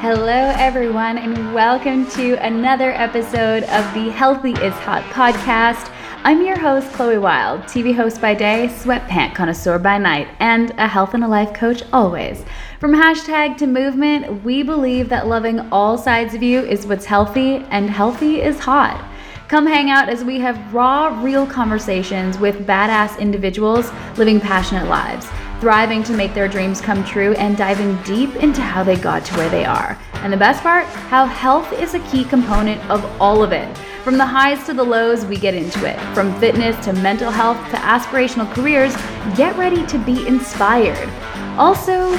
Hello, everyone, and welcome to another episode of the Healthy is Hot podcast. I'm your host, Chloe Wilde, TV host by day, sweatpant connoisseur by night, and a health and a life coach always. From hashtag to movement, we believe that loving all sides of you is what's healthy, and healthy is hot. Come hang out as we have raw, real conversations with badass individuals living passionate lives, thriving to make their dreams come true, and diving deep into how they got to where they are. And the best part, how health is a key component of all of it. From the highs to the lows, we get into it. From fitness to mental health to aspirational careers, get ready to be inspired. Also,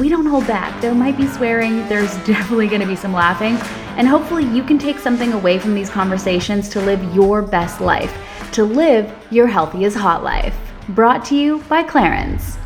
we don't hold back. There might be swearing, there's definitely going to be some laughing, and hopefully you can take something away from these conversations to live your best life, to live your healthiest hot life. Brought to you by Clarins.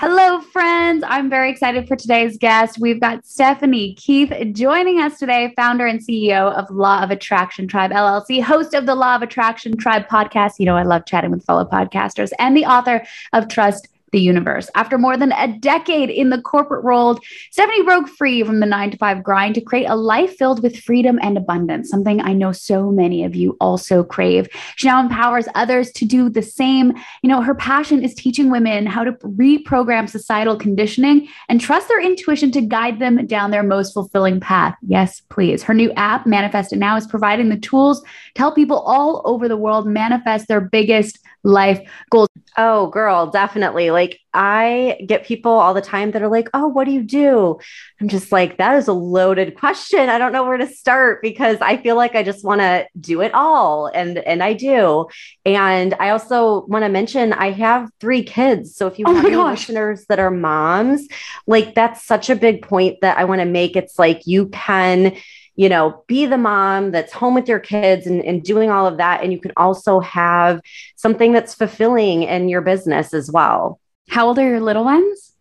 Hello, friends. I'm very excited for today's guest. We've got Stephanie Keith joining us today, founder and CEO of Law of Attraction Tribe LLC, host of the Law of Attraction Tribe podcast. You know, I love chatting with fellow podcasters, and the author of Trust the universe. After more than a decade in the corporate world, Stephanie broke free from the nine to five grind to create a life filled with freedom and abundance, something I know so many of you also crave. She now empowers others to do the same. You know, her passion is teaching women how to reprogram societal conditioning and trust their intuition to guide them down their most fulfilling path. Yes, please. Her new app, Manifest It Now, is providing the tools to help people all over the world manifest their biggest life goals. Oh, girl, definitely. Like I get people all the time that are like, "Oh, what do you do?" I'm just like, "That is a loaded question. I don't know where to start because I feel like I just want to do it all." And and I do. And I also want to mention I have 3 kids. So if you oh have listeners that are moms, like that's such a big point that I want to make. It's like you can you know, be the mom that's home with your kids and, and doing all of that. And you can also have something that's fulfilling in your business as well. How old are your little ones?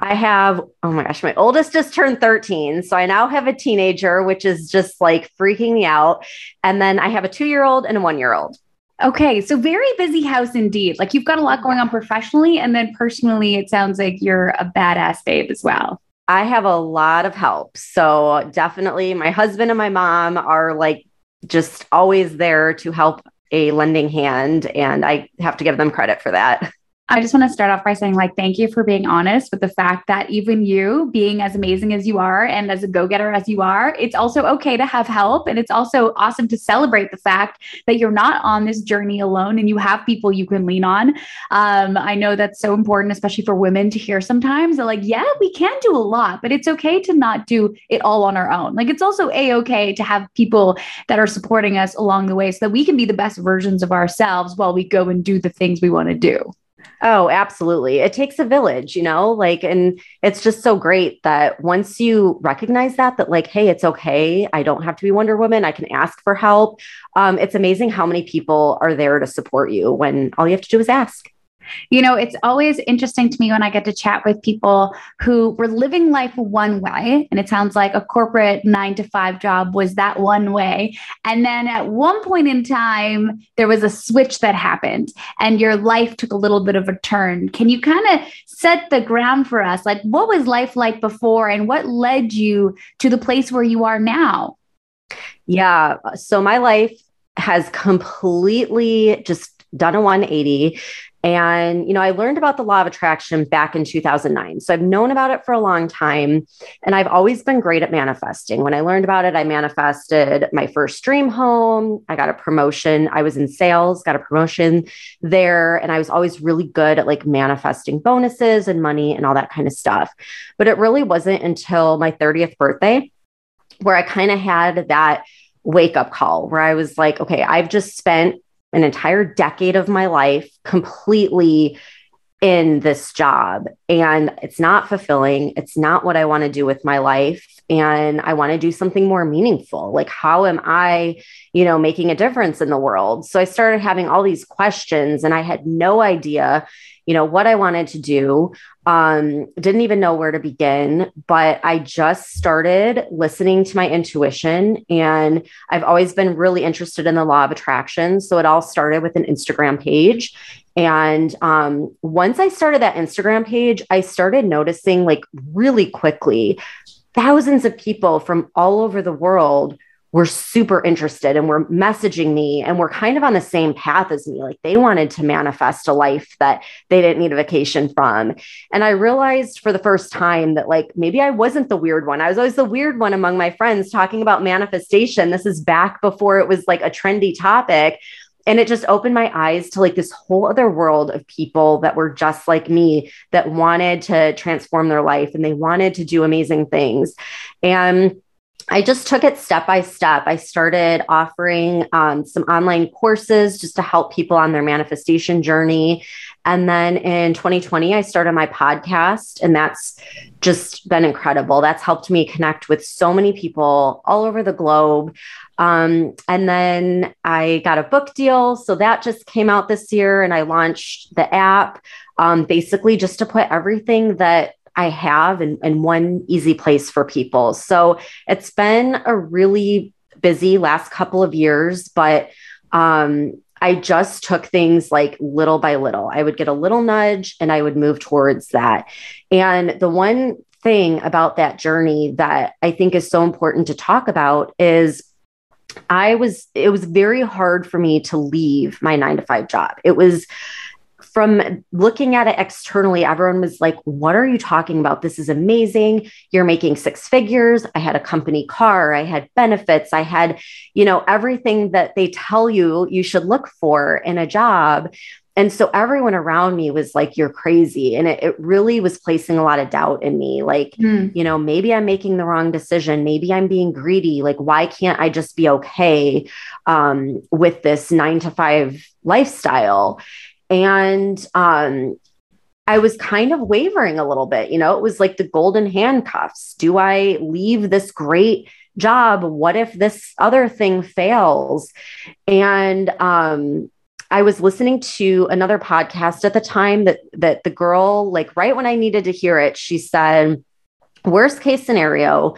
I have, oh my gosh, my oldest just turned 13. So I now have a teenager, which is just like freaking me out. And then I have a two year old and a one year old. Okay, so very busy house indeed. Like you've got a lot going on professionally, and then personally, it sounds like you're a badass babe as well. I have a lot of help. So definitely my husband and my mom are like just always there to help a lending hand. And I have to give them credit for that. I just want to start off by saying, like, thank you for being honest with the fact that even you, being as amazing as you are and as a go getter as you are, it's also okay to have help. And it's also awesome to celebrate the fact that you're not on this journey alone and you have people you can lean on. Um, I know that's so important, especially for women to hear sometimes that, like, yeah, we can do a lot, but it's okay to not do it all on our own. Like, it's also a okay to have people that are supporting us along the way so that we can be the best versions of ourselves while we go and do the things we want to do. Oh, absolutely. It takes a village, you know, like, and it's just so great that once you recognize that, that like, hey, it's okay. I don't have to be Wonder Woman. I can ask for help. Um, it's amazing how many people are there to support you when all you have to do is ask. You know, it's always interesting to me when I get to chat with people who were living life one way. And it sounds like a corporate nine to five job was that one way. And then at one point in time, there was a switch that happened and your life took a little bit of a turn. Can you kind of set the ground for us? Like, what was life like before and what led you to the place where you are now? Yeah. So my life has completely just done a 180 and, you know, I learned about the law of attraction back in 2009. So I've known about it for a long time. And I've always been great at manifesting. When I learned about it, I manifested my first dream home. I got a promotion. I was in sales, got a promotion there. And I was always really good at like manifesting bonuses and money and all that kind of stuff. But it really wasn't until my 30th birthday where I kind of had that wake up call where I was like, okay, I've just spent an entire decade of my life completely in this job and it's not fulfilling. It's not what I want to do with my life. And I want to do something more meaningful. Like, how am I, you know, making a difference in the world? So I started having all these questions and I had no idea, you know, what I wanted to do. Um, didn't even know where to begin, but I just started listening to my intuition. And I've always been really interested in the law of attraction. So it all started with an Instagram page. And um, once I started that Instagram page, I started noticing like really quickly thousands of people from all over the world were super interested and were messaging me and were kind of on the same path as me. Like they wanted to manifest a life that they didn't need a vacation from. And I realized for the first time that like maybe I wasn't the weird one. I was always the weird one among my friends talking about manifestation. This is back before it was like a trendy topic. And it just opened my eyes to like this whole other world of people that were just like me that wanted to transform their life and they wanted to do amazing things. And I just took it step by step. I started offering um, some online courses just to help people on their manifestation journey. And then in 2020, I started my podcast, and that's just been incredible. That's helped me connect with so many people all over the globe. Um, and then I got a book deal. So that just came out this year, and I launched the app um, basically just to put everything that I have in, in one easy place for people. So it's been a really busy last couple of years, but um, I just took things like little by little. I would get a little nudge and I would move towards that. And the one thing about that journey that I think is so important to talk about is I was, it was very hard for me to leave my nine to five job. It was, from looking at it externally, everyone was like, What are you talking about? This is amazing. You're making six figures. I had a company car. I had benefits. I had, you know, everything that they tell you you should look for in a job. And so everyone around me was like, You're crazy. And it, it really was placing a lot of doubt in me. Like, mm. you know, maybe I'm making the wrong decision. Maybe I'm being greedy. Like, why can't I just be okay um, with this nine to five lifestyle? And um, I was kind of wavering a little bit. You know, it was like the golden handcuffs. Do I leave this great job? What if this other thing fails? And um, I was listening to another podcast at the time that that the girl, like right when I needed to hear it, she said, "Worst case scenario,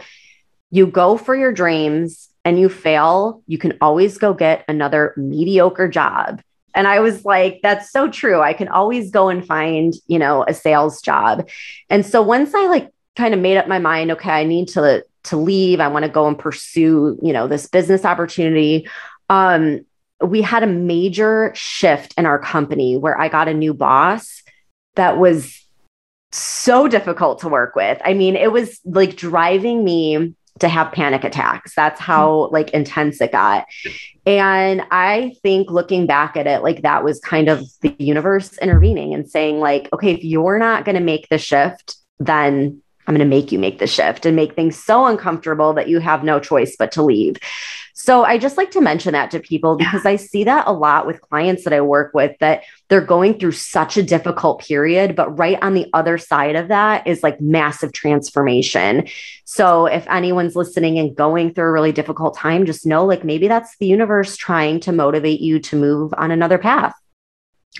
you go for your dreams and you fail. You can always go get another mediocre job." And I was like, that's so true. I can always go and find, you know, a sales job. And so once I like kind of made up my mind, okay, I need to to leave. I want to go and pursue, you know, this business opportunity. Um, we had a major shift in our company where I got a new boss that was so difficult to work with. I mean, it was like driving me to have panic attacks. That's hmm. how like intense it got. And I think looking back at it, like that was kind of the universe intervening and saying, like, okay, if you're not going to make the shift, then I'm going to make you make the shift and make things so uncomfortable that you have no choice but to leave. So I just like to mention that to people because yeah. I see that a lot with clients that I work with that they're going through such a difficult period, but right on the other side of that is like massive transformation. So if anyone's listening and going through a really difficult time, just know like maybe that's the universe trying to motivate you to move on another path.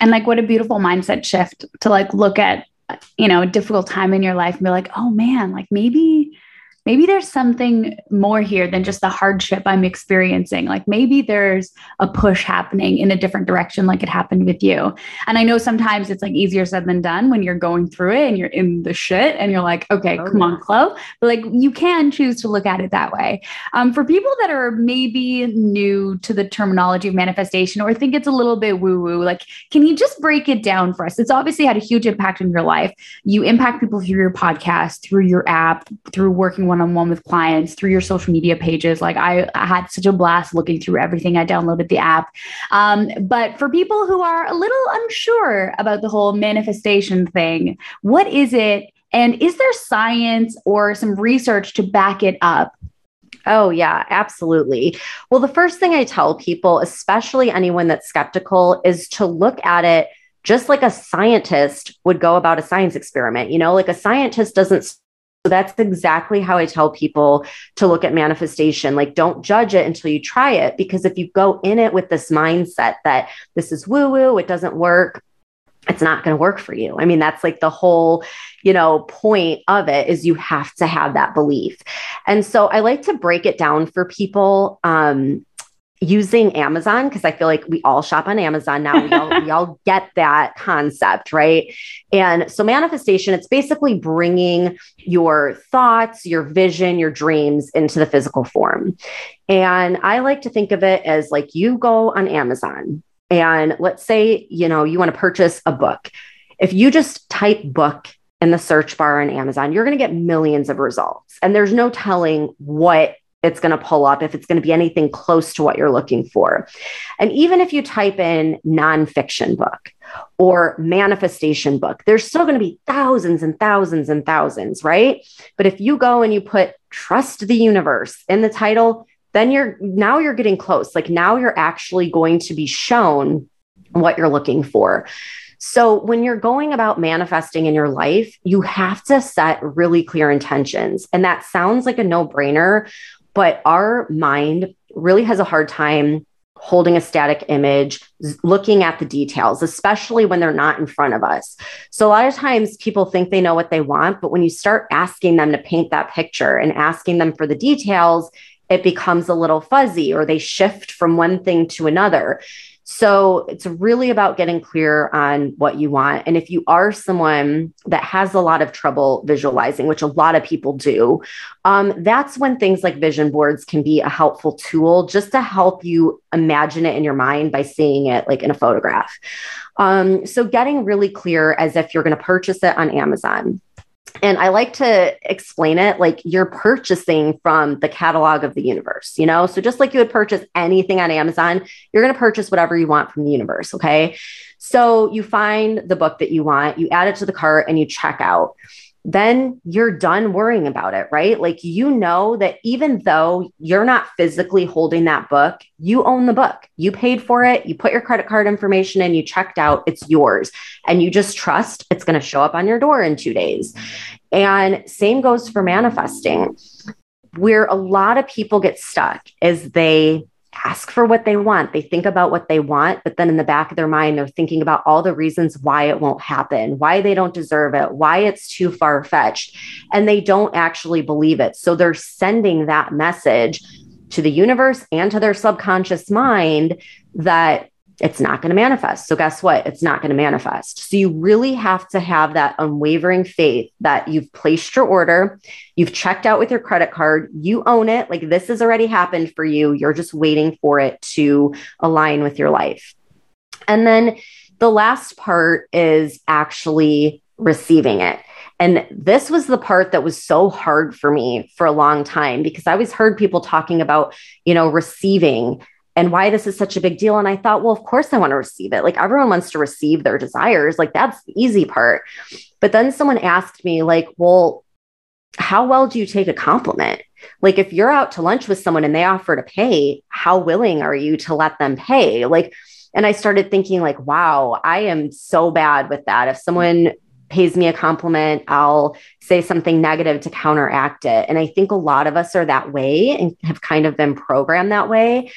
And like what a beautiful mindset shift to like look at you know a difficult time in your life and be like oh man like maybe maybe there's something more here than just the hardship I'm experiencing. Like maybe there's a push happening in a different direction, like it happened with you. And I know sometimes it's like easier said than done when you're going through it and you're in the shit and you're like, okay, oh, come yeah. on, Chloe. But like you can choose to look at it that way. Um, for people that are maybe new to the terminology of manifestation or think it's a little bit woo woo, like, can you just break it down for us? It's obviously had a huge impact in your life. You impact people through your podcast, through your app, through working one on one with clients through your social media pages. Like I, I, had such a blast looking through everything. I downloaded the app. Um, but for people who are a little unsure about the whole manifestation thing, what is it? And is there science or some research to back it up? Oh, yeah, absolutely. Well, the first thing I tell people, especially anyone that's skeptical, is to look at it just like a scientist would go about a science experiment. You know, like a scientist doesn't so that's exactly how I tell people to look at manifestation. Like, don't judge it until you try it. Because if you go in it with this mindset that this is woo woo, it doesn't work, it's not going to work for you. I mean, that's like the whole, you know, point of it is you have to have that belief. And so I like to break it down for people. Um, using Amazon because I feel like we all shop on Amazon now. We all, we all get that concept, right? And so manifestation, it's basically bringing your thoughts, your vision, your dreams into the physical form. And I like to think of it as like you go on Amazon and let's say, you know, you want to purchase a book. If you just type book in the search bar on Amazon, you're going to get millions of results. And there's no telling what it's going to pull up, if it's going to be anything close to what you're looking for. And even if you type in nonfiction book or manifestation book, there's still going to be thousands and thousands and thousands, right? But if you go and you put trust the universe in the title, then you're now you're getting close. Like now you're actually going to be shown what you're looking for. So, when you're going about manifesting in your life, you have to set really clear intentions. And that sounds like a no brainer, but our mind really has a hard time holding a static image, looking at the details, especially when they're not in front of us. So, a lot of times people think they know what they want, but when you start asking them to paint that picture and asking them for the details, it becomes a little fuzzy or they shift from one thing to another. So it's really about getting clear on what you want. And if you are someone that has a lot of trouble visualizing, which a lot of people do, um, that's when things like vision boards can be a helpful tool just to help you imagine it in your mind by seeing it like in a photograph. Um, so getting really clear as if you're going to purchase it on Amazon. And I like to explain it like you're purchasing from the catalog of the universe, you know? So just like you would purchase anything on Amazon, you're going to purchase whatever you want from the universe. Okay. So you find the book that you want, you add it to the cart, and you check out then you're done worrying about it, right? Like you know that even though you're not physically holding that book, you own the book. You paid for it, you put your credit card information in, you checked out, it's yours. And you just trust it's going to show up on your door in two days. And same goes for manifesting. Where a lot of people get stuck is they ask for what they want. They think about what they want, but then in the back of their mind, they're thinking about all the reasons why it won't happen, why they don't deserve it, why it's too far fetched. And they don't actually believe it. So they're sending that message to the universe and to their subconscious mind that it's not going to manifest. So, guess what? It's not going to manifest. So, you really have to have that unwavering faith that you've placed your order, you've checked out with your credit card, you own it. Like this has already happened for you. You're just waiting for it to align with your life. And then the last part is actually receiving it. And this was the part that was so hard for me for a long time because I always heard people talking about, you know, receiving and why this is such a big deal. And I thought, well, of course I want to receive it. Like everyone wants to receive their desires. Like that's the easy part. But then someone asked me, like, well, how well do you take a compliment? Like if you're out to lunch with someone and they offer to pay, how willing are you to let them pay? Like, and I started thinking, like, wow, I am so bad with that. If someone pays me a compliment, I'll say something negative to counteract it. And I think a lot of us are that way and have kind of been programmed that way.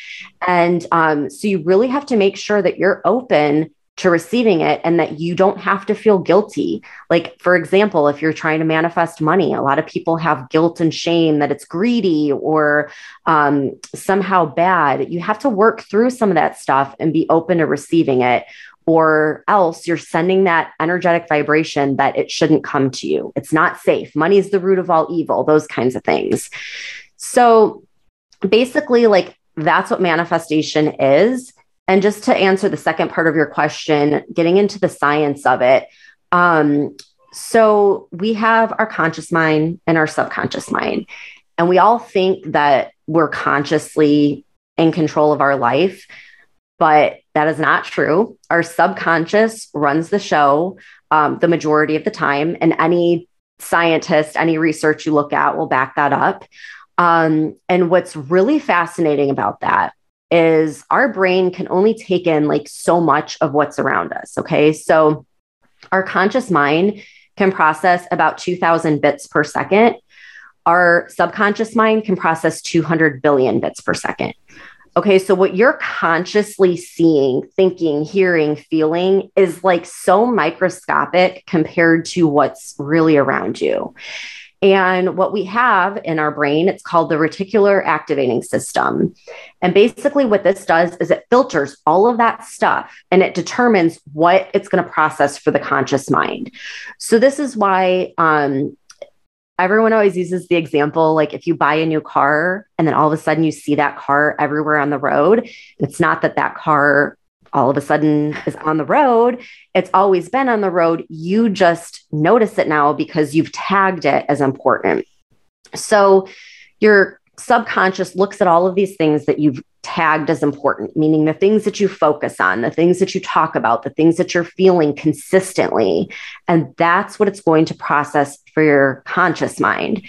And um, so you really have to make sure that you're open to receiving it and that you don't have to feel guilty. Like, for example, if you're trying to manifest money, a lot of people have guilt and shame that it's greedy or um, somehow bad. You have to work through some of that stuff and be open to receiving it or else you're sending that energetic vibration that it shouldn't come to you. It's not safe. Money is the root of all evil, those kinds of things. So basically, like that's what manifestation is. And just to answer the second part of your question, getting into the science of it. Um, so we have our conscious mind and our subconscious mind. And we all think that we're consciously in control of our life. But that is not true. Our subconscious runs the show um, the majority of the time, and any scientist, any research you look at will back that up. Um, and what's really fascinating about that is our brain can only take in like so much of what's around us. Okay. So our conscious mind can process about 2000 bits per second. Our subconscious mind can process 200 billion bits per second. Okay, so what you're consciously seeing, thinking, hearing, feeling is like so microscopic compared to what's really around you. And what we have in our brain, it's called the reticular activating system. And basically, what this does is it filters all of that stuff and it determines what it's going to process for the conscious mind. So, this is why um, everyone always uses the example like if you buy a new car and then all of a sudden you see that car everywhere on the road, it's not that that car all of a sudden is on the road. It's always been on the road. You just notice it now because you've tagged it as important. So your subconscious looks at all of these things that you've tagged as important, meaning the things that you focus on, the things that you talk about, the things that you're feeling consistently. And that's what it's going to process for your conscious mind.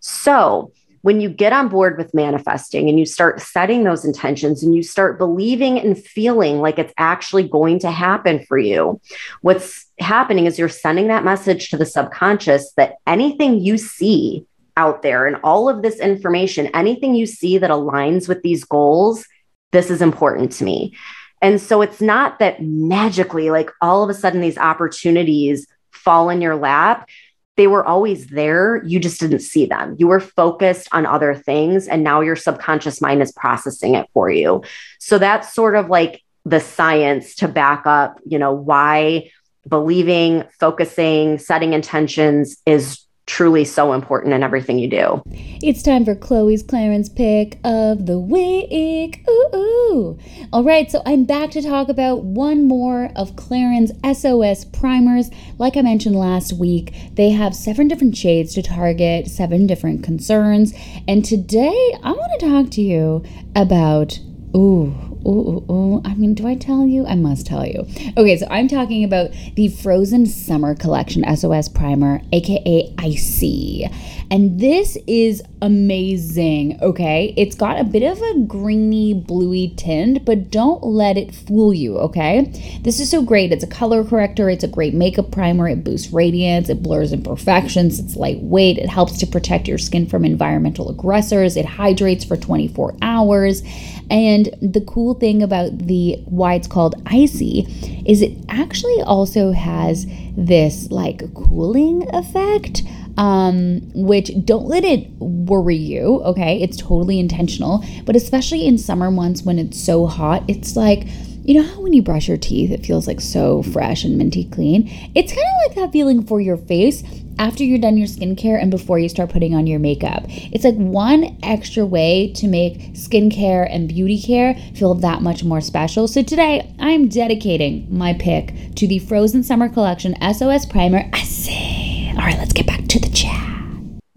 So, when you get on board with manifesting and you start setting those intentions and you start believing and feeling like it's actually going to happen for you, what's happening is you're sending that message to the subconscious that anything you see out there and all of this information, anything you see that aligns with these goals, this is important to me. And so it's not that magically, like all of a sudden, these opportunities fall in your lap they were always there. You just didn't see them. You were focused on other things. And now your subconscious mind is processing it for you. So that's sort of like the science to back up, you know, why believing, focusing, setting intentions is truly so important in everything you do. It's time for Chloe's Clarins pick of the week. Ooh, ooh. All right, so I'm back to talk about one more of Clarins SOS primers. Like I mentioned last week, they have seven different shades to target seven different concerns. And today I want to talk to you about, ooh, Ooh, ooh, ooh. I mean, do I tell you? I must tell you. Okay, so I'm talking about the Frozen Summer Collection SOS Primer, aka Icy. And this is amazing, okay? It's got a bit of a greeny, bluey tint, but don't let it fool you, okay? This is so great. It's a color corrector, it's a great makeup primer, it boosts radiance, it blurs imperfections, it's lightweight, it helps to protect your skin from environmental aggressors, it hydrates for 24 hours. And the cool thing about the why it's called icy is it actually also has this like cooling effect um, which don't let it worry you, okay? It's totally intentional, but especially in summer months when it's so hot, it's like, you know how when you brush your teeth, it feels like so fresh and minty clean? It's kind of like that feeling for your face after you're done your skincare and before you start putting on your makeup. It's like one extra way to make skincare and beauty care feel that much more special. So today, I'm dedicating my pick to the Frozen Summer Collection SOS Primer. Icy, all right, let's get back to the chat.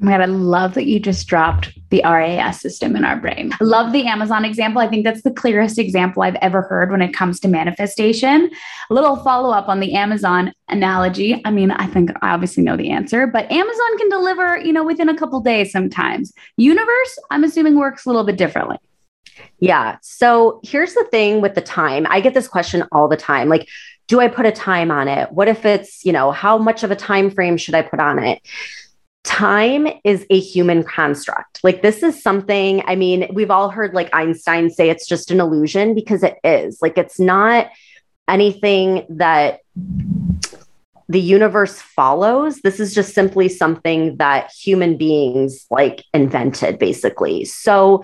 Oh my God, I love that you just dropped the RAS system in our brain. I love the Amazon example. I think that's the clearest example I've ever heard when it comes to manifestation. A little follow up on the Amazon analogy. I mean, I think I obviously know the answer, but Amazon can deliver, you know, within a couple days sometimes. Universe, I'm assuming works a little bit differently. Yeah. So here's the thing with the time. I get this question all the time. Like, do I put a time on it? What if it's, you know, how much of a time frame should I put on it? Time is a human construct. Like, this is something, I mean, we've all heard like Einstein say it's just an illusion because it is. Like, it's not anything that the universe follows. This is just simply something that human beings like invented, basically. So,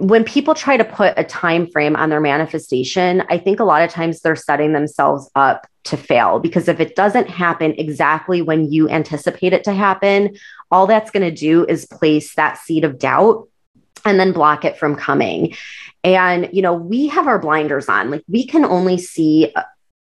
when people try to put a time frame on their manifestation i think a lot of times they're setting themselves up to fail because if it doesn't happen exactly when you anticipate it to happen all that's going to do is place that seed of doubt and then block it from coming. And you know we have our blinders on. Like we can only see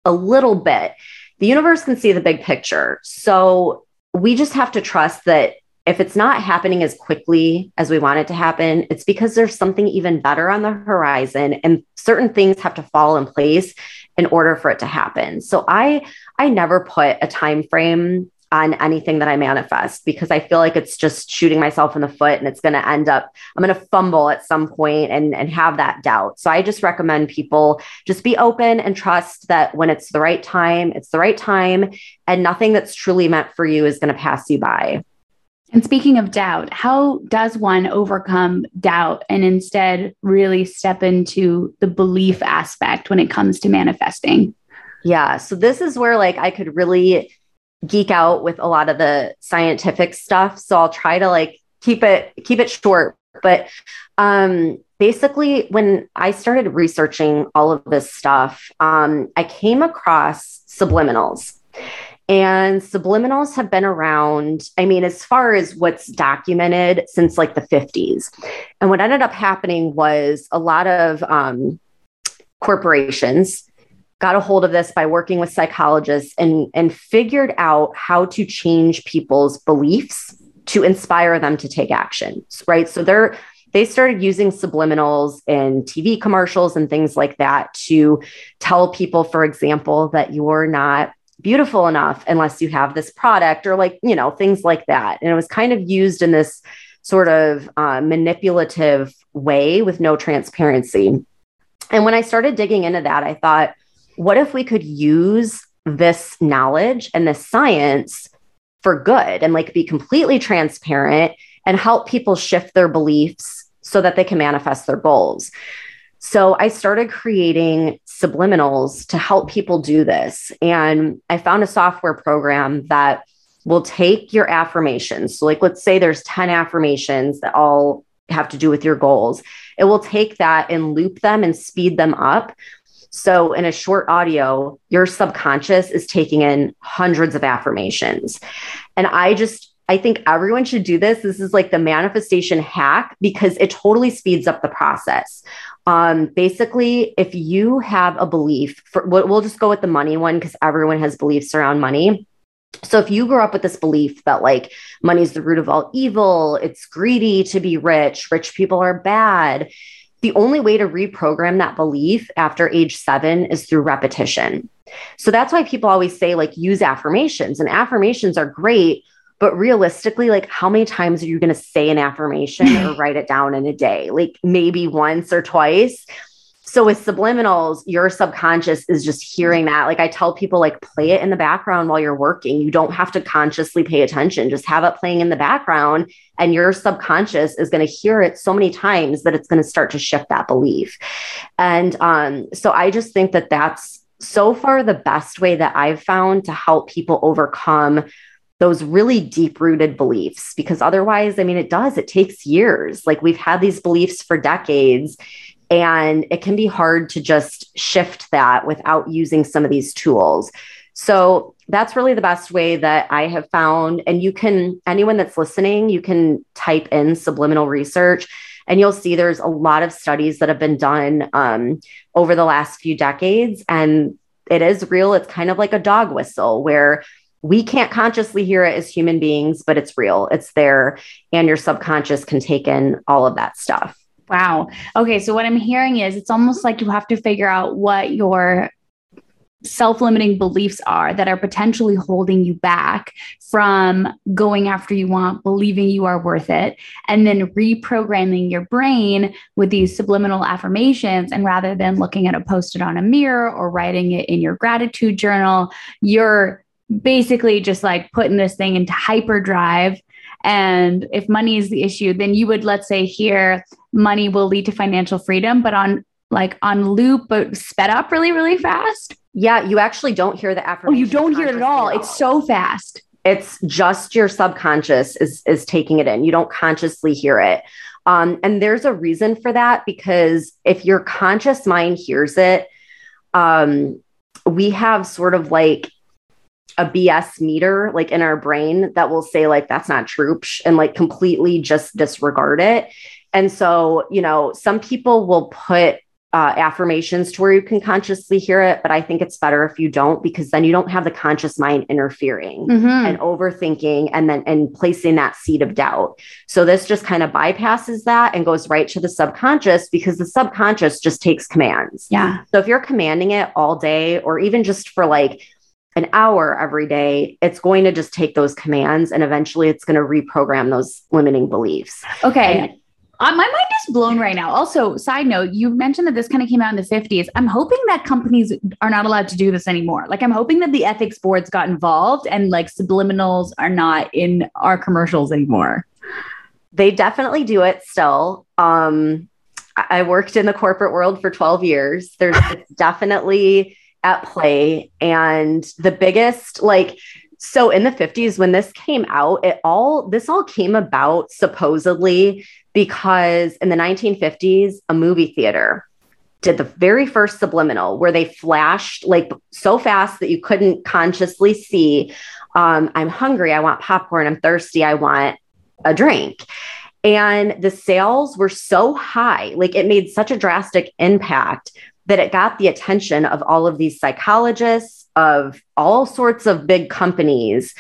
a, little bit. The universe can see the big picture. So we just have to trust that if it's not happening as quickly as we want it to happen, it's because there's something even better on the horizon and certain things have to fall in place in order for it to happen. So I I never put a time frame on anything that I manifest because I feel like it's just shooting myself in the foot and it's going to end up I'm going to fumble at some point and and have that doubt. So I just recommend people just be open and trust that when it's the right time, it's the right time and nothing that's truly meant for you is going to pass you by. And speaking of doubt, how does one overcome doubt and instead really step into the belief aspect when it comes to manifesting? Yeah. So this is where like I could really geek out with a lot of the scientific stuff. So I'll try to like keep it keep it short. But um, basically, when I started researching all of this stuff, um, I came across subliminals. And subliminals have been around, I mean, as far as what's documented since like the 50s. And what ended up happening was a lot of um, corporations got a hold of this by working with psychologists and, and figured out how to change people's beliefs to inspire them to take action, right? So they're they started using subliminals in TV commercials and things like that to tell people, for example, that you're not beautiful enough unless you have this product or like, you know, things like that. And it was kind of used in this sort of uh, manipulative way with no transparency. And when I started digging into that, I thought, what if we could use this knowledge and this science for good and like be completely transparent and help people shift their beliefs so that they can manifest their goals. So I started creating subliminals to help people do this. And I found a software program that will take your affirmations. So, like, let's say there's 10 affirmations that all have to do with your goals. It will take that and loop them and speed them up so, in a short audio, your subconscious is taking in hundreds of affirmations. And I just, I think everyone should do this. This is like the manifestation hack because it totally speeds up the process. Um, basically, if you have a belief, for, we'll just go with the money one because everyone has beliefs around money. So if you grew up with this belief that like money is the root of all evil, it's greedy to be rich, rich people are bad, the only way to reprogram that belief after age seven is through repetition. So that's why people always say, like, use affirmations, and affirmations are great. But realistically, like, how many times are you going to say an affirmation or write it down in a day? Like, maybe once or twice. So with subliminals, your subconscious is just hearing that. Like I tell people, like play it in the background while you're working. You don't have to consciously pay attention. Just have it playing in the background, and your subconscious is going to hear it so many times that it's going to start to shift that belief. And um, so I just think that that's so far the best way that I've found to help people overcome those really deep rooted beliefs because otherwise i mean it does it takes years like we've had these beliefs for decades and it can be hard to just shift that without using some of these tools. So that's really the best way that I have found. And you can, anyone that's listening, you can type in subliminal research and you'll see there's a lot of studies that have been done um, over the last few decades. And it is real. It's kind of like a dog whistle where we can't consciously hear it as human beings, but it's real, it's there, and your subconscious can take in all of that stuff. Wow. Okay. So what I'm hearing is it's almost like you have to figure out what your self limiting beliefs are that are potentially holding you back from going after you want, believing you are worth it, and then reprogramming your brain with these subliminal affirmations. And rather than looking at a post it on a mirror or writing it in your gratitude journal, you're basically just like putting this thing into hyperdrive and if money is the issue, then you would, let's say, here, money will lead to financial freedom, but on like on loop, but sped up really, really fast. Yeah, you actually don't hear the affirmation. Oh, you don't hear it at all. It's so fast. It's just your subconscious is is taking it in. You don't consciously hear it. Um, and there's a reason for that because if your conscious mind hears it, um, we have sort of like a BS meter like in our brain that will say like that's not true and like completely just disregard it. And so, you know, some people will put uh, affirmations to where you can consciously hear it, but I think it's better if you don't because then you don't have the conscious mind interfering mm-hmm. and overthinking and then and placing that seed of doubt. So this just kind of bypasses that and goes right to the subconscious because the subconscious just takes commands. Yeah. So if you're commanding it all day or even just for like an hour every day, it's going to just take those commands and eventually it's going to reprogram those limiting beliefs. Okay. And, uh, my mind is blown right now. Also, side note, you mentioned that this kind of came out in the 50s. I'm hoping that companies are not allowed to do this anymore. Like, I'm hoping that the ethics boards got involved and like subliminals are not in our commercials anymore. They definitely do it still. Um, I worked in the corporate world for 12 years. There's definitely at play. And the biggest, like, so in the 50s when this came out it all this all came about supposedly because in the 1950s a movie theater did the very first subliminal where they flashed like so fast that you couldn't consciously see um, i'm hungry i want popcorn i'm thirsty i want a drink and the sales were so high like it made such a drastic impact that it got the attention of all of these psychologists of all sorts of big companies.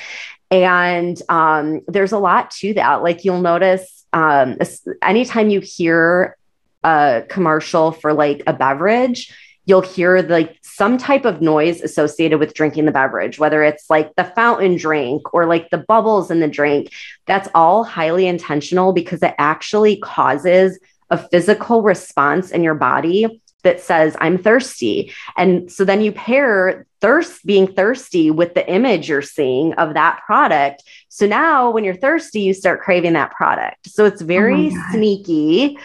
And um, there's a lot to that. Like you'll notice um, anytime you hear a commercial for like a beverage, you'll hear like some type of noise associated with drinking the beverage, whether it's like the fountain drink or like the bubbles in the drink. That's all highly intentional because it actually causes a physical response in your body that says, I'm thirsty. And so then you pair thirst, being thirsty with the image you're seeing of that product. So now when you're thirsty, you start craving that product. So it's very oh sneaky.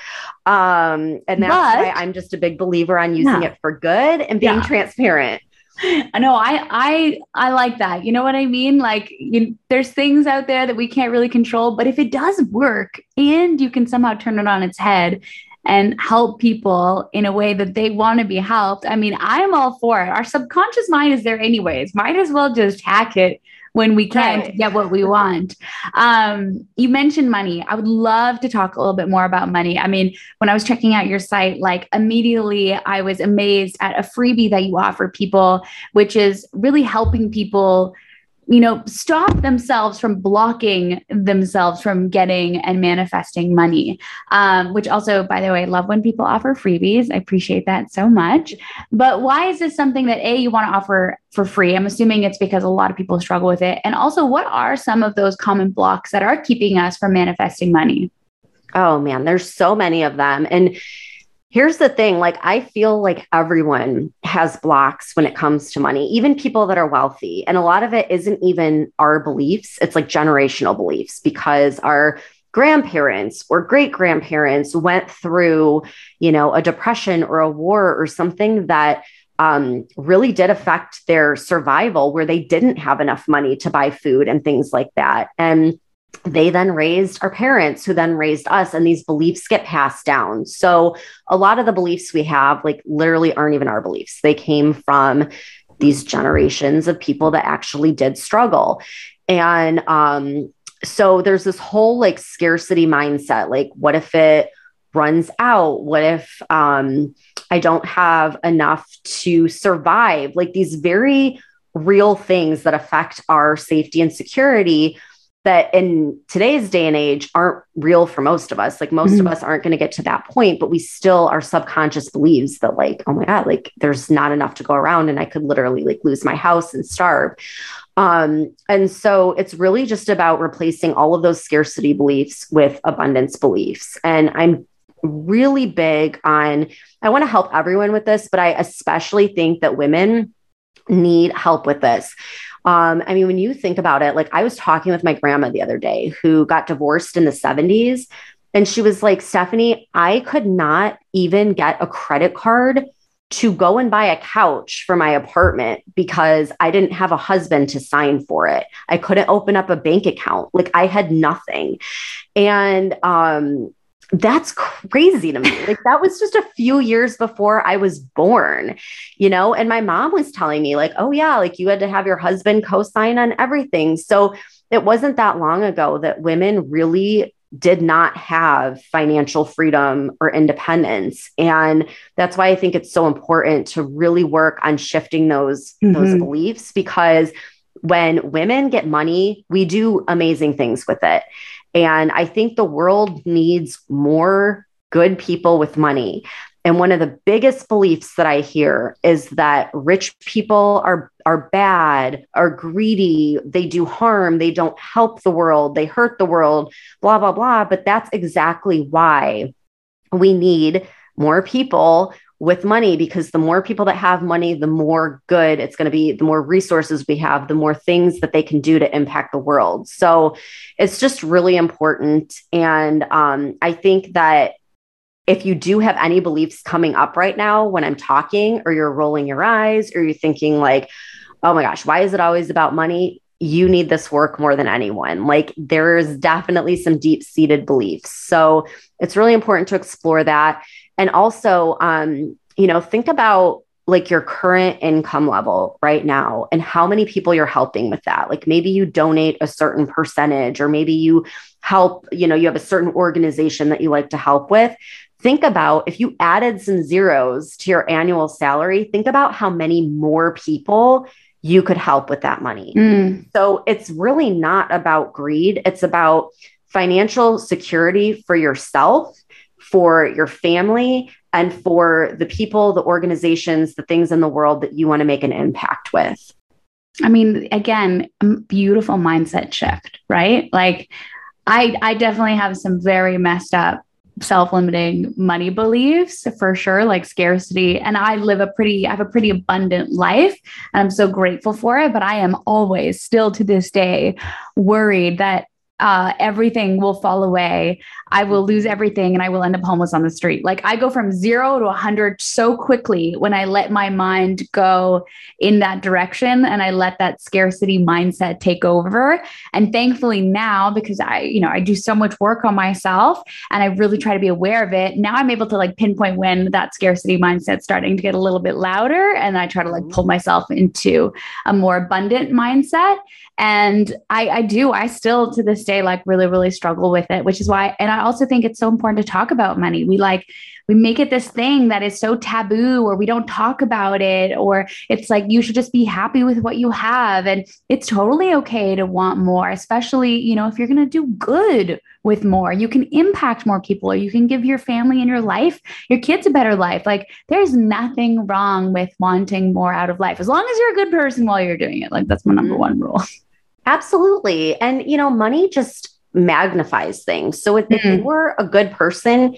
Um, and that's but, why I'm just a big believer on using yeah. it for good and being yeah. transparent. I know I I I like that. You know what I mean? Like you, there's things out there that we can't really control, but if it does work and you can somehow turn it on its head and help people in a way that they want to be helped. I mean, I'm all for it. Our subconscious mind is there anyways. Might as well just hack it when we can right. to get what we want. Um, you mentioned money. I would love to talk a little bit more about money. I mean, when I was checking out your site, like immediately I was amazed at a freebie that you offer people, which is really helping people you know, stop themselves from blocking themselves from getting and manifesting money. Um, which also, by the way, I love when people offer freebies. I appreciate that so much. But why is this something that A, you want to offer for free? I'm assuming it's because a lot of people struggle with it. And also, what are some of those common blocks that are keeping us from manifesting money? Oh man, there's so many of them. And Here's the thing like, I feel like everyone has blocks when it comes to money, even people that are wealthy. And a lot of it isn't even our beliefs, it's like generational beliefs because our grandparents or great grandparents went through, you know, a depression or a war or something that um, really did affect their survival where they didn't have enough money to buy food and things like that. And they then raised our parents who then raised us and these beliefs get passed down. So a lot of the beliefs we have like literally aren't even our beliefs. They came from these generations of people that actually did struggle. And um so there's this whole like scarcity mindset like what if it runs out? What if um i don't have enough to survive? Like these very real things that affect our safety and security that in today's day and age aren't real for most of us. Like most mm-hmm. of us aren't going to get to that point, but we still, our subconscious believes that, like, oh my God, like there's not enough to go around and I could literally like lose my house and starve. Um, and so it's really just about replacing all of those scarcity beliefs with abundance beliefs. And I'm really big on, I want to help everyone with this, but I especially think that women need help with this um, I mean, when you think about it, like I was talking with my grandma the other day who got divorced in the 70s. And she was like, Stephanie, I could not even get a credit card to go and buy a couch for my apartment because I didn't have a husband to sign for it. I couldn't open up a bank account. Like I had nothing. And um, that's crazy to me. Like that was just a few years before I was born, you know? And my mom was telling me, like, oh, yeah, like you had to have your husband co sign on everything. So it wasn't that long ago that women really did not have financial freedom or independence and that's why i think it's so important to really work on shifting those mm-hmm. those beliefs because when women get money we do amazing things with it and I think the world needs more good people with money. And one of the biggest beliefs that I hear is that rich people are, are bad, are greedy, they do harm, they don't help the world, they hurt the world, blah, blah, blah. But that's exactly why we need more people with money because the more people that have money, the more good it's going to be, the more resources we have, the more things that they can do to impact the world. So it's just really important. And um, I think that if you do have any beliefs coming up right now when I'm talking, or you're rolling your eyes, or you're thinking, like, oh my gosh, why is it always about money? you need this work more than anyone. Like there's definitely some deep seated beliefs. So it's really important to explore that. And also, um, you know, think about like your current income level right now and how many people you're helping with that. Like maybe you donate a certain percentage, or maybe you help, you know, you have a certain organization that you like to help with. Think about if you added some zeros to your annual salary, think about how many more people you could help with that money. Mm. So it's really not about greed, it's about financial security for yourself, for your family, and for the people, the organizations, the things in the world that you want to make an impact with. I mean, again, beautiful mindset shift, right? Like I I definitely have some very messed up self-limiting money beliefs for sure like scarcity and i live a pretty i have a pretty abundant life and i'm so grateful for it but i am always still to this day worried that uh, everything will fall away. I will lose everything and I will end up homeless on the street. Like I go from zero to 100 so quickly when I let my mind go in that direction and I let that scarcity mindset take over. And thankfully now, because I, you know, I do so much work on myself and I really try to be aware of it, now I'm able to like pinpoint when that scarcity mindset's starting to get a little bit louder. And I try to like pull myself into a more abundant mindset. And I, I do, I still to this day like really, really struggle with it, which is why, and I also think it's so important to talk about money. We like, we make it this thing that is so taboo or we don't talk about it or it's like you should just be happy with what you have and it's totally okay to want more especially you know if you're going to do good with more you can impact more people or you can give your family and your life your kids a better life like there's nothing wrong with wanting more out of life as long as you're a good person while you're doing it like that's my number mm-hmm. one rule absolutely and you know money just magnifies things so if, mm. if you're a good person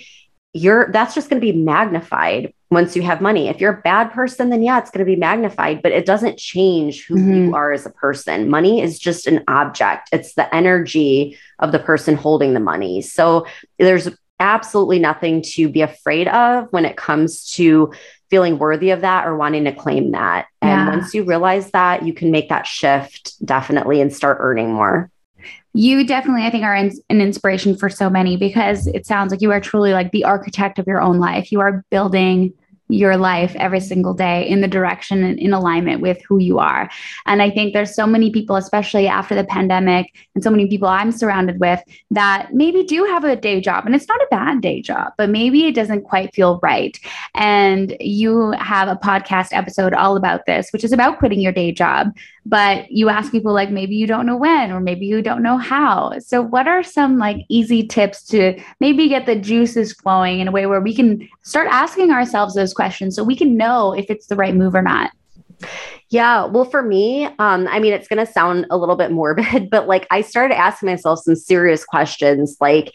you're that's just going to be magnified once you have money. If you're a bad person, then yeah, it's going to be magnified, but it doesn't change who mm-hmm. you are as a person. Money is just an object, it's the energy of the person holding the money. So there's absolutely nothing to be afraid of when it comes to feeling worthy of that or wanting to claim that. And yeah. once you realize that, you can make that shift definitely and start earning more you definitely, I think, are in, an inspiration for so many because it sounds like you are truly like the architect of your own life. You are building your life every single day in the direction and in alignment with who you are. And I think there's so many people, especially after the pandemic, and so many people I'm surrounded with that maybe do have a day job. And it's not a bad day job, but maybe it doesn't quite feel right. And you have a podcast episode all about this, which is about quitting your day job. But you ask people like maybe you don't know when or maybe you don't know how. So, what are some like easy tips to maybe get the juices flowing in a way where we can start asking ourselves those questions? Questions so we can know if it's the right move or not. Yeah, well, for me, um, I mean, it's going to sound a little bit morbid, but like I started asking myself some serious questions like,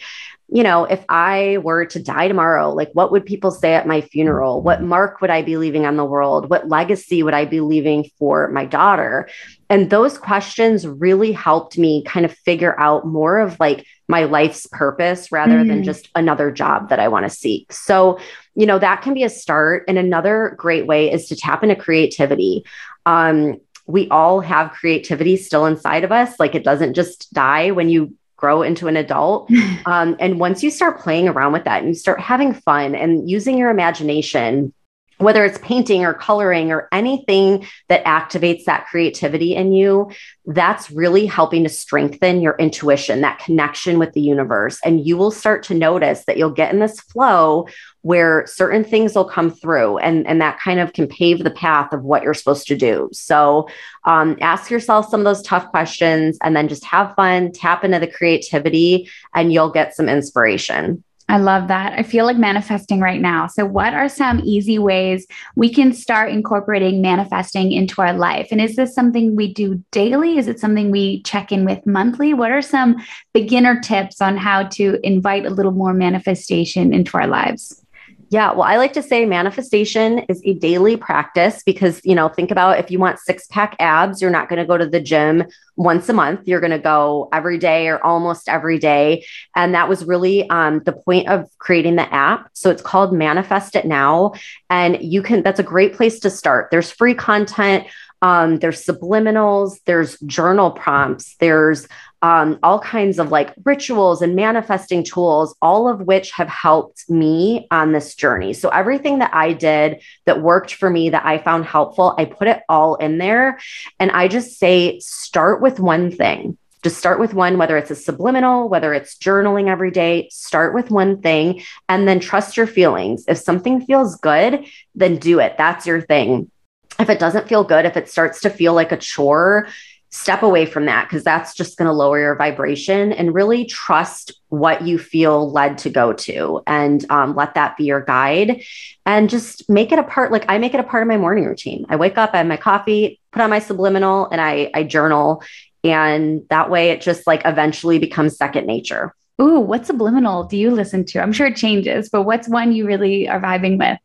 you know, if I were to die tomorrow, like what would people say at my funeral? What mark would I be leaving on the world? What legacy would I be leaving for my daughter? And those questions really helped me kind of figure out more of like my life's purpose rather mm. than just another job that I want to seek. So, you know, that can be a start. And another great way is to tap into creativity. Um, we all have creativity still inside of us. Like it doesn't just die when you grow into an adult. Um, and once you start playing around with that and you start having fun and using your imagination, whether it's painting or coloring or anything that activates that creativity in you, that's really helping to strengthen your intuition, that connection with the universe. And you will start to notice that you'll get in this flow where certain things will come through and, and that kind of can pave the path of what you're supposed to do. So um, ask yourself some of those tough questions and then just have fun, tap into the creativity, and you'll get some inspiration. I love that. I feel like manifesting right now. So, what are some easy ways we can start incorporating manifesting into our life? And is this something we do daily? Is it something we check in with monthly? What are some beginner tips on how to invite a little more manifestation into our lives? Yeah, well, I like to say manifestation is a daily practice because, you know, think about if you want six pack abs, you're not going to go to the gym once a month. You're going to go every day or almost every day. And that was really um, the point of creating the app. So it's called Manifest It Now. And you can, that's a great place to start. There's free content Um, there's subliminals, there's journal prompts, there's um, all kinds of like rituals and manifesting tools, all of which have helped me on this journey. So, everything that I did that worked for me, that I found helpful, I put it all in there. And I just say, start with one thing. Just start with one, whether it's a subliminal, whether it's journaling every day, start with one thing and then trust your feelings. If something feels good, then do it. That's your thing. If it doesn't feel good, if it starts to feel like a chore, step away from that because that's just going to lower your vibration and really trust what you feel led to go to and um, let that be your guide and just make it a part like i make it a part of my morning routine i wake up i have my coffee put on my subliminal and i i journal and that way it just like eventually becomes second nature Ooh, what subliminal do you listen to? I'm sure it changes, but what's one you really are vibing with?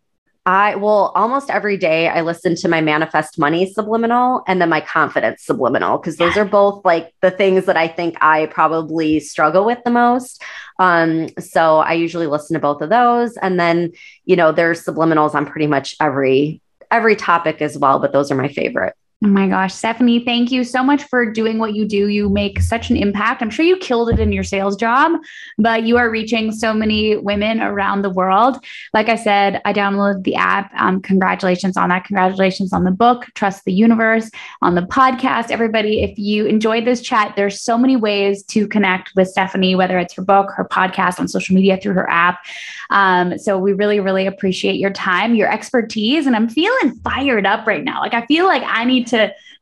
I will almost every day I listen to my manifest money subliminal and then my confidence subliminal because those are both like the things that I think I probably struggle with the most. Um, so I usually listen to both of those. And then, you know, there's subliminals on pretty much every every topic as well, but those are my favorite. Oh my gosh, Stephanie, thank you so much for doing what you do. You make such an impact. I'm sure you killed it in your sales job, but you are reaching so many women around the world. Like I said, I downloaded the app. Um, congratulations on that. Congratulations on the book, Trust the Universe, on the podcast. Everybody, if you enjoyed this chat, there's so many ways to connect with Stephanie, whether it's her book, her podcast, on social media, through her app. Um, so we really, really appreciate your time, your expertise. And I'm feeling fired up right now. Like I feel like I need to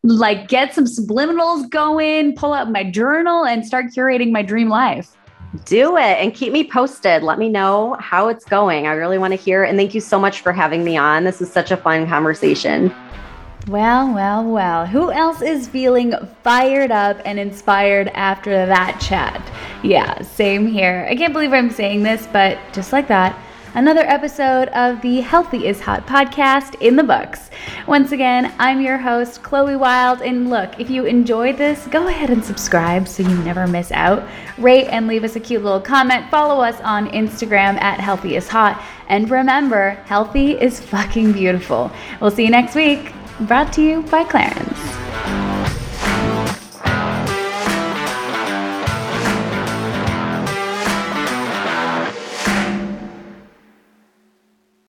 like get some subliminals going, pull out my journal and start curating my dream life. Do it and keep me posted. Let me know how it's going. I really want to hear. And thank you so much for having me on. This is such a fun conversation. Well, well, well. Who else is feeling fired up and inspired after that chat? Yeah, same here. I can't believe I'm saying this, but just like that, another episode of the Healthy is Hot podcast in the books. Once again, I'm your host, Chloe Wilde. And look, if you enjoyed this, go ahead and subscribe so you never miss out. Rate and leave us a cute little comment. Follow us on Instagram at Healthy is Hot. And remember, healthy is fucking beautiful. We'll see you next week brought to you by Clarins.